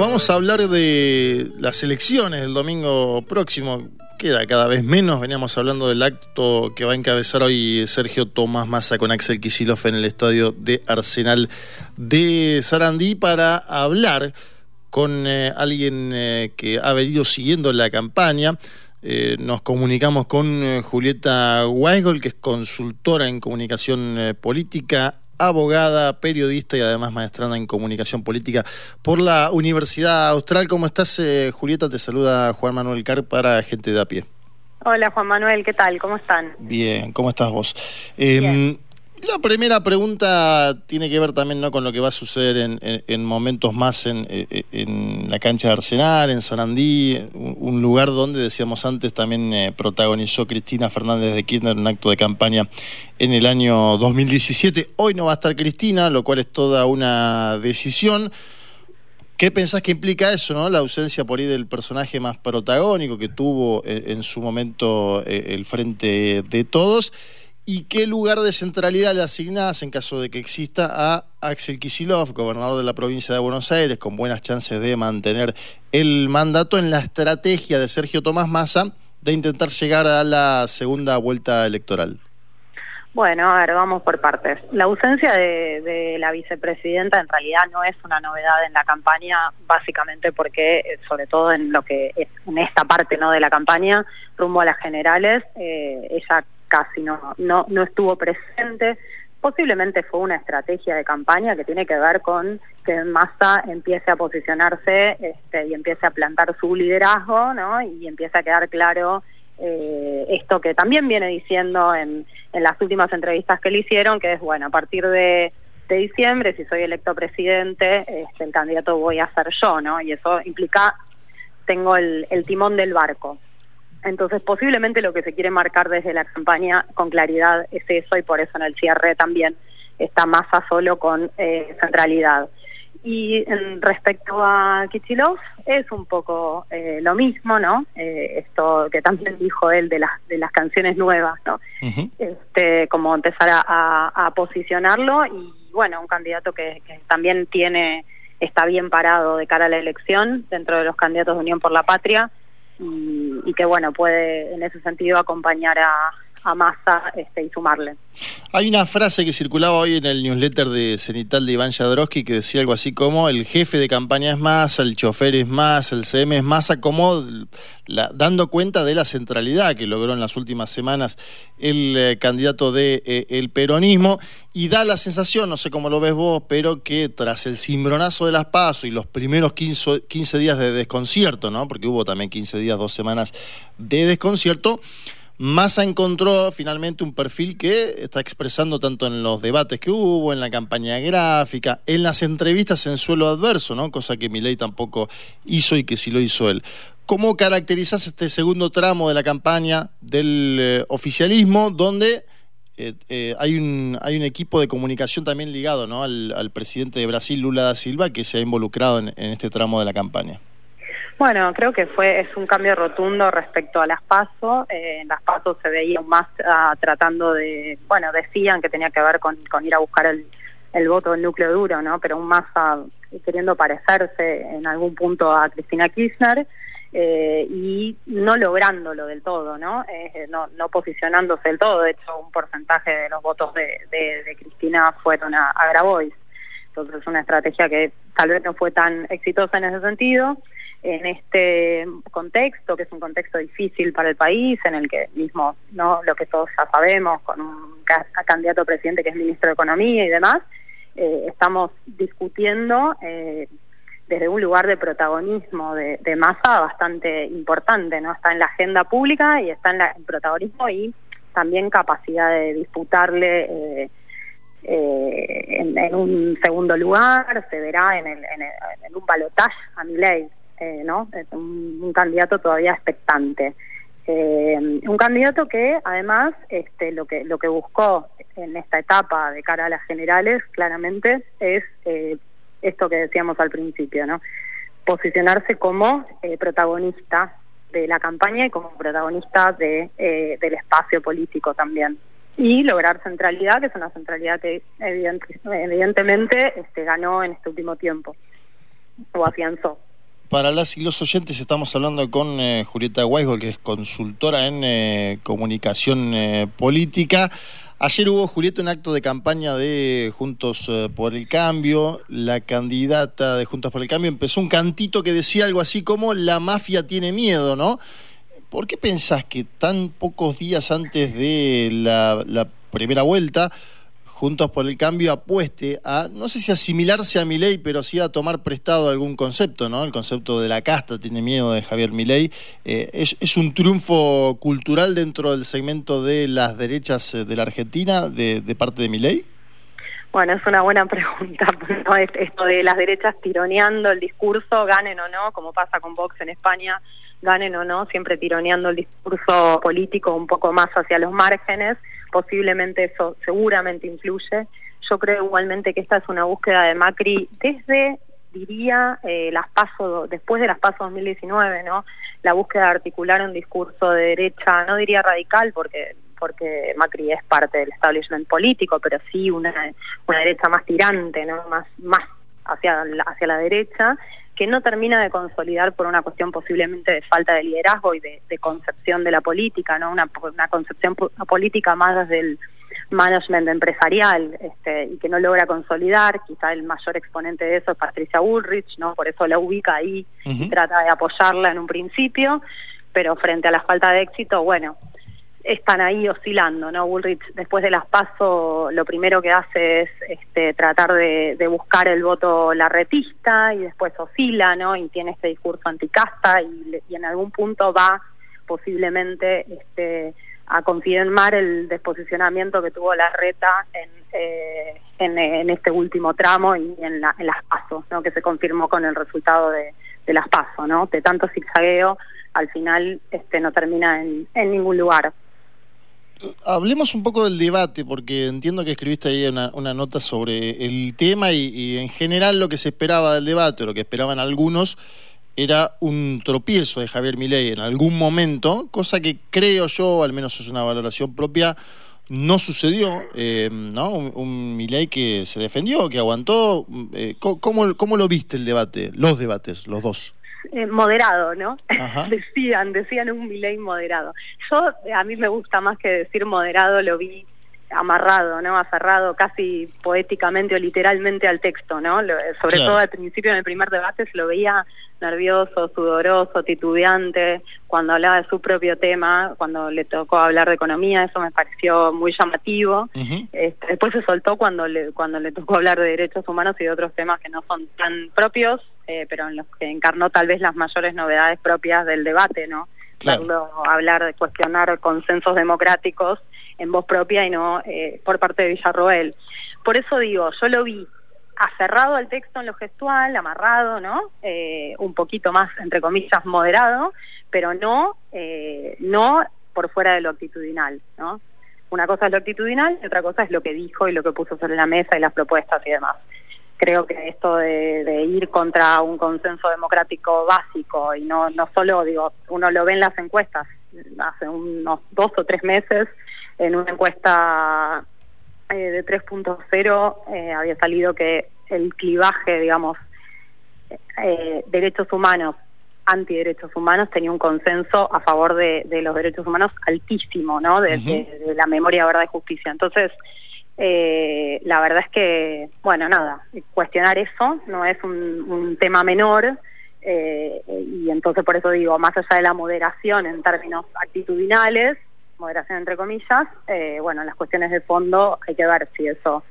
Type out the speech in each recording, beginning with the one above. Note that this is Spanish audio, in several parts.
Vamos a hablar de las elecciones del domingo próximo. Queda cada vez menos. Veníamos hablando del acto que va a encabezar hoy Sergio Tomás Massa con Axel Kisilov en el estadio de Arsenal de Sarandí para hablar con eh, alguien eh, que ha venido siguiendo la campaña. Eh, nos comunicamos con Julieta Weigel, que es consultora en comunicación política, abogada, periodista y además maestrana en comunicación política por la Universidad Austral. ¿Cómo estás, eh, Julieta? Te saluda Juan Manuel Car para Gente de a pie. Hola, Juan Manuel, ¿qué tal? ¿Cómo están? Bien, ¿cómo estás vos? Em, la primera pregunta tiene que ver también ¿no? con lo que va a suceder en, momentos más en, la cancha de Arsenal, en Sarandí, un, lugar donde, decíamos antes, también eh, protagonizó Cristina Fernández de Kirchner un acto de campaña en el año 2017. Hoy no va a estar Cristina, lo cual es toda una decisión. ¿Qué pensás que implica eso, no? La ausencia por ahí del personaje más protagónico que tuvo eh, en, su momento eh, el frente de todos ¿Y qué lugar de centralidad le asignás en caso de que exista a Axel Kisilov, gobernador de la provincia de Buenos Aires, con buenas chances de mantener el mandato en la estrategia de Sergio Tomás Massa de intentar llegar a la segunda vuelta electoral? Bueno, a ver, vamos por partes. La ausencia de, la vicepresidenta en realidad no es una novedad en la campaña, básicamente porque, eh, sobre todo en lo que en esta parte no de la campaña, rumbo a las generales, eh, ella casi no, no, no estuvo presente. Posiblemente fue una estrategia de campaña que tiene que ver con que Massa empiece a posicionarse este, y empiece a plantar su liderazgo, ¿no? Y empiece a quedar claro eh, esto que también viene diciendo en, en las últimas entrevistas que le hicieron, que es, bueno, a partir de, de diciembre, si soy electo presidente, este, el candidato voy a ser yo, ¿no? Y eso implica, tengo el, el timón del barco. Entonces, posiblemente lo que se quiere marcar desde la campaña con claridad es eso y por eso en el cierre también está Massa solo con eh, centralidad. Y en respecto a Kichilov, es un poco eh, lo mismo, ¿no? Eh, esto que también dijo él de las de las canciones nuevas, ¿no? este, como empezar a, posicionarlo y bueno, un candidato que, que también tiene está bien parado de cara a la elección dentro de los candidatos de Unión por la Patria y, que bueno, puede en ese sentido acompañar a, a este, y sumarle. Hay una frase que circulaba hoy en el newsletter de Cenital de Iván Jadrowski que decía algo así como el jefe de campaña es Massa, el chofer es Massa, el CM es Massa, como dando cuenta de la centralidad que logró en las últimas semanas el eh, candidato de eh, el peronismo y da la sensación, no sé cómo lo ves vos, pero que tras el cimbronazo de las PASO y los primeros 15, 15 días de desconcierto, ¿no? porque hubo también 15 días, dos semanas de desconcierto, Massa encontró finalmente un perfil que está expresando tanto en los debates que hubo, en la campaña gráfica, en las entrevistas en suelo adverso, ¿no? Cosa que Milei tampoco hizo y que sí lo hizo él. ¿Cómo caracterizas este segundo tramo de la campaña del eh, oficialismo, donde eh, eh, hay, un, hay un equipo de comunicación también ligado ¿no? al, presidente de Brasil, Lula da Silva, que se ha involucrado en este tramo de la campaña? Bueno, creo que fue es un cambio rotundo respecto a las PASO. Eh, en las PASO se veía más ah, tratando de, bueno, decían que tenía que ver con, ir a buscar el, el voto del núcleo duro, ¿no? Pero un más queriendo parecerse en algún punto a Cristina Kirchner eh, y no lográndolo del todo, ¿no? Eh, ¿no? No posicionándose del todo. De hecho, un porcentaje de los votos de, de, Cristina fueron a, a Grabois. Entonces, es una estrategia que tal vez no fue tan exitosa en ese sentido en este contexto, que es un contexto difícil para el país, en el que mismo, no lo que todos ya sabemos, con un candidato presidente que es ministro de Economía y demás, eh, estamos discutiendo eh, desde un lugar de protagonismo de, de, masa bastante importante, ¿no? Está en la agenda pública y está en el protagonismo y también capacidad de disputarle eh, en, un segundo lugar, se verá en, el, un balotaje a mi ley. Eh, ¿no? Un, candidato todavía expectante. Eh, un candidato que además este, lo que lo que buscó en esta etapa de cara a las generales claramente es eh, esto que decíamos al principio, ¿no? Posicionarse como protagonista de la campaña y como protagonista de, del espacio político también y lograr centralidad, que es una centralidad que evidentemente este, ganó en este último tiempo o afianzó. Para las y los oyentes estamos hablando con eh, Julieta Weisgol, que es consultora en eh, comunicación eh, política. Ayer hubo, Julieta, un acto de campaña de Juntos por el Cambio. La candidata de Juntos por el Cambio empezó un cantito que decía algo así como la mafia tiene miedo, ¿no? ¿Por qué pensás que tan pocos días antes de la primera vuelta Juntos por el Cambio apueste a, no sé si asimilarse a Milei, pero sí a tomar prestado algún concepto, ¿no? El concepto de la casta tiene miedo de Javier Milei. Eh, es, un triunfo cultural dentro del segmento de las derechas eh, de la Argentina de, parte de Milei? Bueno, es una buena pregunta. ¿no? Esto de las derechas tironeando el discurso, ganen o no, como pasa con Vox en España, ganen o no, siempre tironeando el discurso político un poco más hacia los márgenes posiblemente eso seguramente influye. Yo creo igualmente que esta es una búsqueda de Macri desde, diría, eh, las pasos, después de las pasos 2019, ¿no? La búsqueda de articular un discurso de derecha, no diría radical, porque porque Macri es parte del establishment político, pero sí una, una derecha más tirante, ¿no? Más, más hacia la, hacia la derecha, que no termina de consolidar por una cuestión posiblemente de falta de liderazgo y de, concepción de la política, no una, una concepción política más desde el management empresarial este, y que no logra consolidar, quizá el mayor exponente de eso es Patricia Ulrich, ¿no? por eso la ubica ahí y trata de apoyarla en un principio, pero frente a la falta de éxito, bueno, están ahí oscilando, ¿no? Bullrich después de las pasos lo primero que hace es este, tratar de, buscar el voto larretista y después oscila, ¿no? Y tiene este discurso anticasta y, y en algún punto va posiblemente este, a confirmar el desposicionamiento que tuvo la reta en, eh, en, este último tramo y en, la, en las pasos, ¿no? Que se confirmó con el resultado de, de las pasos, ¿no? De tanto zigzagueo al final este, no termina en ningún lugar. Hablemos un poco del debate, porque entiendo que escribiste ahí una, nota sobre el tema y, en general lo que se esperaba del debate, o lo que esperaban algunos, era un tropiezo de Javier Milei en algún momento, cosa que creo yo, al menos es una valoración propia, no sucedió, eh, ¿no? Un, Milei que se defendió, que aguantó. Eh, ¿cómo, ¿Cómo lo viste el debate, los debates, los dos? Eh, moderado, ¿no? decían, decían un Milei moderado. Yo, a mí me gusta más que decir moderado, lo vi amarrado, ¿no? Aferrado casi poéticamente o literalmente al texto, ¿no? sobre todo al principio en el primer debate se lo veía nervioso, sudoroso, titubeante, cuando hablaba de su propio tema, cuando le tocó hablar de economía, eso me pareció muy llamativo. Este, después se soltó cuando le, cuando le tocó hablar de derechos humanos y de otros temas que no son tan propios, eh, pero en los que encarnó tal vez las mayores novedades propias del debate, ¿no? hablar de cuestionar consensos democráticos en voz propia y no eh, por parte de Villarroel. Por eso digo, yo lo vi aferrado al texto en lo gestual, amarrado, ¿no? Eh, un poquito más, entre comillas, moderado, pero no, eh, no por fuera de lo actitudinal, ¿no? Una cosa es lo actitudinal y otra cosa es lo que dijo y lo que puso sobre la mesa y las propuestas y demás. Creo que esto de, ir contra un consenso democrático básico y no, no solo, digo, uno lo ve en las encuestas, hace unos dos o tres meses, en una encuesta eh, de 3.0 eh, había salido que el clivaje, digamos, eh, derechos humanos, antiderechos humanos, tenía un consenso a favor de, los derechos humanos altísimo, ¿no? De, la memoria, verdad y justicia. Entonces, eh, la verdad es que, bueno, nada, cuestionar eso no es un, tema menor. y entonces por eso digo, más allá de la moderación en términos actitudinales, moderación entre comillas, eh, bueno, las cuestiones de fondo hay que ver si eso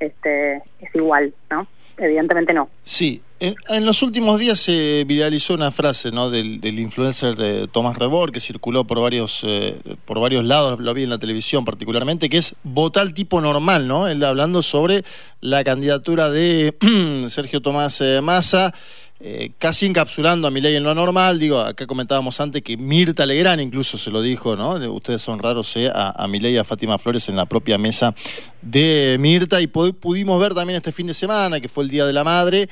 este, es igual, ¿no? Evidentemente no. Sí, en, los últimos días se viralizó una frase ¿no? del, influencer de Tomás Rebor que circuló por varios, eh, por varios lados, lo vi en la televisión particularmente, que es votar tipo normal, ¿no? Él hablando sobre la candidatura de Sergio Tomás eh, Massa eh, casi encapsulando a ley en lo normal, digo, acá comentábamos antes que Mirta Legrán incluso se lo dijo, ¿no? Ustedes son raros eh, a, a Milei y a Fátima Flores en la propia mesa de Mirta y pudimos ver también este fin de semana, que fue el Día de la Madre,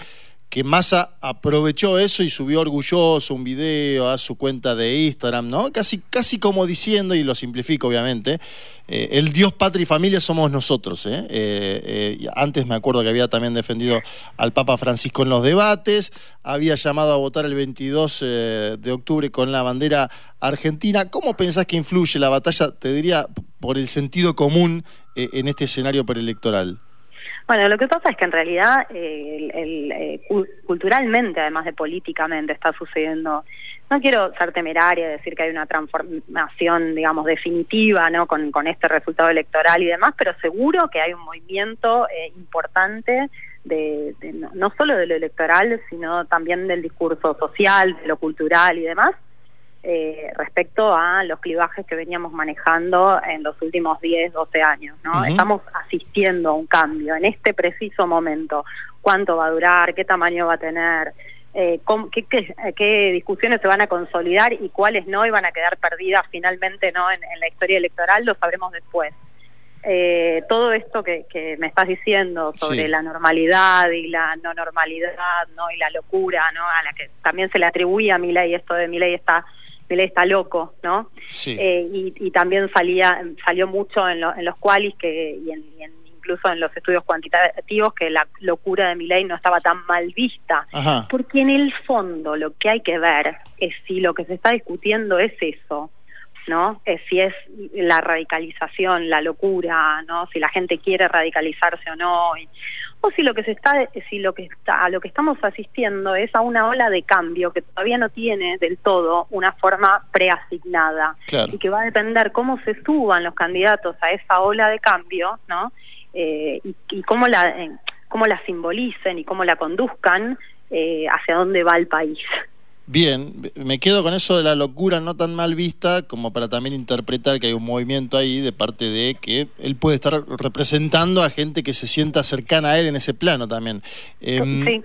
que Massa aprovechó eso y subió orgulloso un video a su cuenta de Instagram, ¿no? Casi, casi como diciendo, y lo simplifico obviamente, eh, el Dios, patria y familia somos nosotros. ¿eh? Eh, antes me acuerdo que había también defendido al Papa Francisco en los debates, había llamado a votar el 22 de octubre con la bandera argentina. ¿Cómo pensás que influye la batalla, te diría, por el sentido común en este escenario preelectoral? Bueno, lo que pasa es que en realidad el, eh, culturalmente, además de políticamente, está sucediendo. No quiero ser temeraria y decir que hay una transformación, digamos, definitiva, ¿no? Con, este resultado electoral y demás, pero seguro que hay un movimiento eh, importante de, no solo de lo electoral, sino también del discurso social, de lo cultural y demás, eh, respecto a los clivajes que veníamos manejando en los últimos 10, 12 años. ¿no? Estamos asistiendo a un cambio en este preciso momento. ¿Cuánto va a durar? ¿Qué tamaño va a tener? Eh, qué, discusiones se van a consolidar y cuáles no y van a quedar perdidas finalmente no en, la historia electoral lo sabremos después. Eh, todo esto que, me estás diciendo sobre la normalidad y la no normalidad no y la locura no a la que también se le atribuye a mi ley esto de mi ley está Pelé está loco, ¿no? Sí. Eh, y, también salía salió mucho en, los cualis que y, en, incluso en los estudios cuantitativos que la locura de Milei no estaba tan mal vista, porque en el fondo lo que hay que ver es si lo que se está discutiendo es eso, ¿no? Es si es la radicalización, la locura, ¿no? Si la gente quiere radicalizarse o no o si lo que se está si lo que está a lo que estamos asistiendo es a una ola de cambio que todavía no tiene del todo una forma preasignada y que va a depender cómo se suban los candidatos a esa ola de cambio no eh, y, cómo la eh, cómo la simbolicen y cómo la conduzcan eh, hacia dónde va el país Bien, me quedo con eso de la locura no tan mal vista como para también interpretar que hay un movimiento ahí de parte de que él puede estar representando a gente que se sienta cercana a él en ese plano también. Em, sí.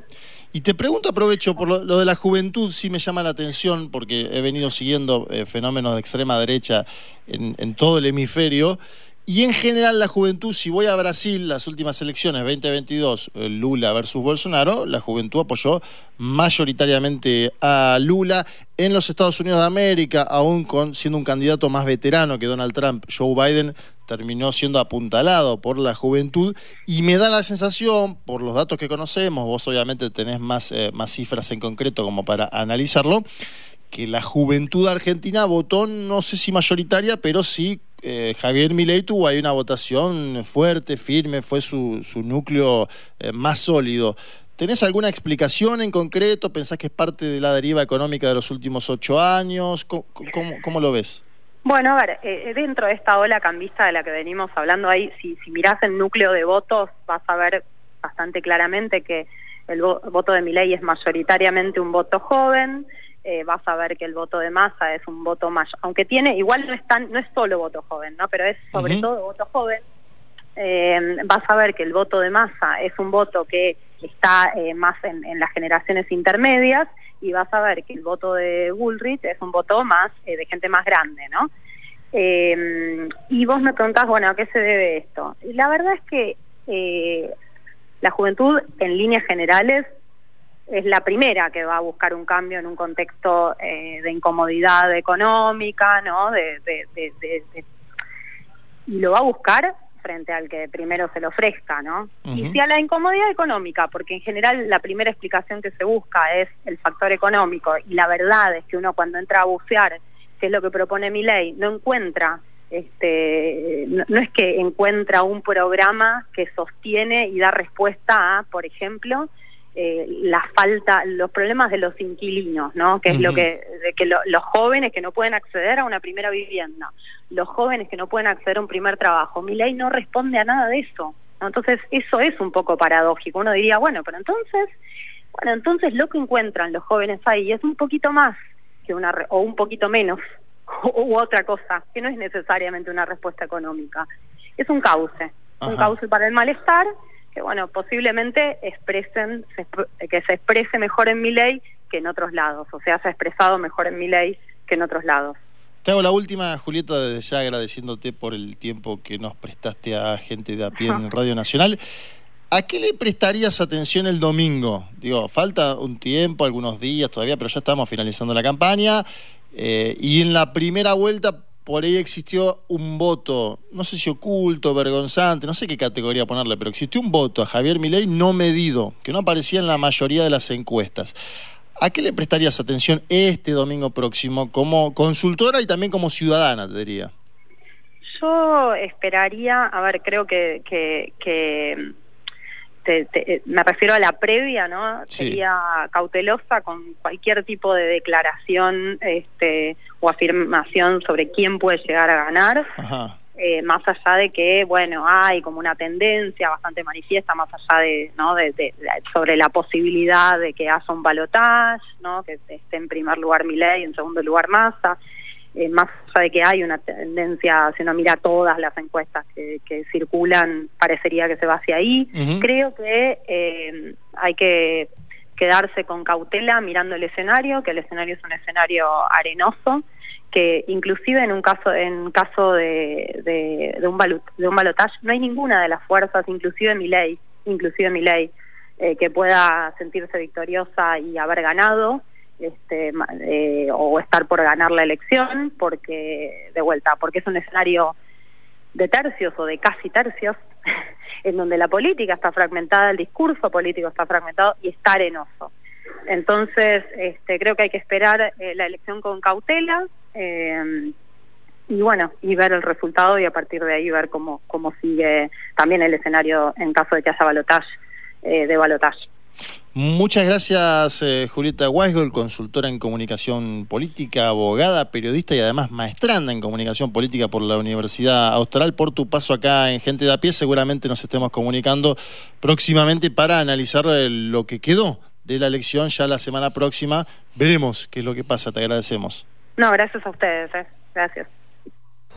Y te pregunto, aprovecho, por lo, de la juventud sí me llama la atención porque he venido siguiendo eh, fenómenos de extrema derecha en, en todo el hemisferio y en general la juventud, si voy a Brasil, las últimas elecciones 2022, eh, Lula versus Bolsonaro, la juventud apoyó mayoritariamente a Lula. En los Estados Unidos de América, aún con, siendo un candidato más veterano que Donald Trump, Joe Biden terminó siendo apuntalado por la juventud y me da la sensación, por los datos que conocemos, vos obviamente tenés más, eh, más cifras en concreto como para analizarlo, que la juventud argentina votó, no sé si mayoritaria, pero sí eh, Javier Milei tuvo ahí una votación fuerte, firme, fue su, su núcleo eh, más sólido. ¿Tenés alguna explicación en concreto? ¿Pensás que es parte de la deriva económica de los últimos ocho años? ¿Cómo, cómo, lo ves? Bueno, a ver, eh, dentro de esta ola cambista de la que venimos hablando ahí, si, si mirás el núcleo de votos, vas a ver bastante claramente que el voto de Milei es mayoritariamente un voto joven, eh, vas a ver que el voto de masa es un voto más, aunque tiene, igual no es, tan, no es solo voto joven, ¿no? pero es sobre todo voto joven, eh, vas a ver que el voto de masa es un voto que está eh, más en, las generaciones intermedias y vas a ver que el voto de Bullrich es un voto más de gente más grande, ¿no? y vos me preguntás, bueno, ¿a qué se debe esto? La verdad es que la juventud, en líneas generales, es la primera que va a buscar un cambio en un contexto eh, de incomodidad económica, ¿no? De, y lo va a buscar frente al que primero se le ofrezca, ¿no? Y si a la incomodidad económica, porque en general la primera explicación que se busca es el factor económico, y la verdad es que uno cuando entra a bucear, que es lo que propone mi ley, no encuentra este, no, es que encuentra un programa que sostiene y da respuesta a, por ejemplo, eh, la falta, los problemas de los inquilinos, ¿no? Que es lo que, de que los jóvenes que no pueden acceder a una primera vivienda, los jóvenes que no pueden acceder a un primer trabajo. Mi ley no responde a nada de eso. Entonces, eso es un poco paradójico. Uno diría, bueno, pero entonces, bueno, entonces lo que encuentran los jóvenes ahí es un poquito más que una, o un poquito menos, u otra cosa, que no es necesariamente una respuesta económica. Es un cauce, un cauce para el malestar que bueno, posiblemente expresen, que se exprese mejor en mi ley que en otros lados, o sea, se ha expresado mejor en mi ley que en otros lados. Te hago la última, Julieta, desde ya agradeciéndote por el tiempo que nos prestaste a gente de a pie en Radio Nacional. ¿A qué le prestarías atención el domingo? Digo, falta un tiempo, algunos días todavía, pero ya estamos finalizando la campaña. Eh, y en la primera vuelta, por ahí existió un voto, no sé si oculto, vergonzante, no sé qué categoría ponerle, pero existió un voto a Javier Milei no medido, que no aparecía en la mayoría de las encuestas. ¿A qué le prestarías atención este domingo próximo como consultora y también como ciudadana, te diría? Yo esperaría, a ver, creo que, que, me refiero a la previa, ¿no? Sería cautelosa con cualquier tipo de declaración este, o afirmación sobre quién puede llegar a ganar. Eh, más allá de que, bueno, hay como una tendencia bastante manifiesta, más allá de, ¿no? De, sobre la posibilidad de que haya un balotaje, ¿no? Que esté en primer lugar Milei, en segundo lugar Massa, eh, más allá de que hay una tendencia, si uno mira todas las encuestas que, circulan, parecería que se va hacia ahí. Creo que eh, hay que quedarse con cautela mirando el escenario, que el escenario es un escenario arenoso, que inclusive en un caso en caso de, de, un de un balotaje no hay ninguna de las fuerzas, inclusive mi ley, inclusive mi ley, eh, que pueda sentirse victoriosa y haber ganado este, eh, o estar por ganar la elección, porque de vuelta, porque es un escenario de tercios o de casi tercios, en donde la política está fragmentada, el discurso político está fragmentado y está arenoso. Entonces, este, creo que hay que esperar eh, la elección con cautela eh, y bueno, y ver el resultado y a partir de ahí ver cómo, cómo sigue también el escenario en caso de que haya balotaje, eh, de balotaje. Muchas gracias, Julieta Weisgold, consultora en comunicación política, abogada, periodista y además maestranda en comunicación política por la Universidad Austral, por tu paso acá en Gente de a Pie. Seguramente nos estemos comunicando próximamente para analizar lo que quedó de la elección ya la semana próxima. Veremos qué es lo que pasa. Te agradecemos. No, gracias a ustedes. Eh. Gracias.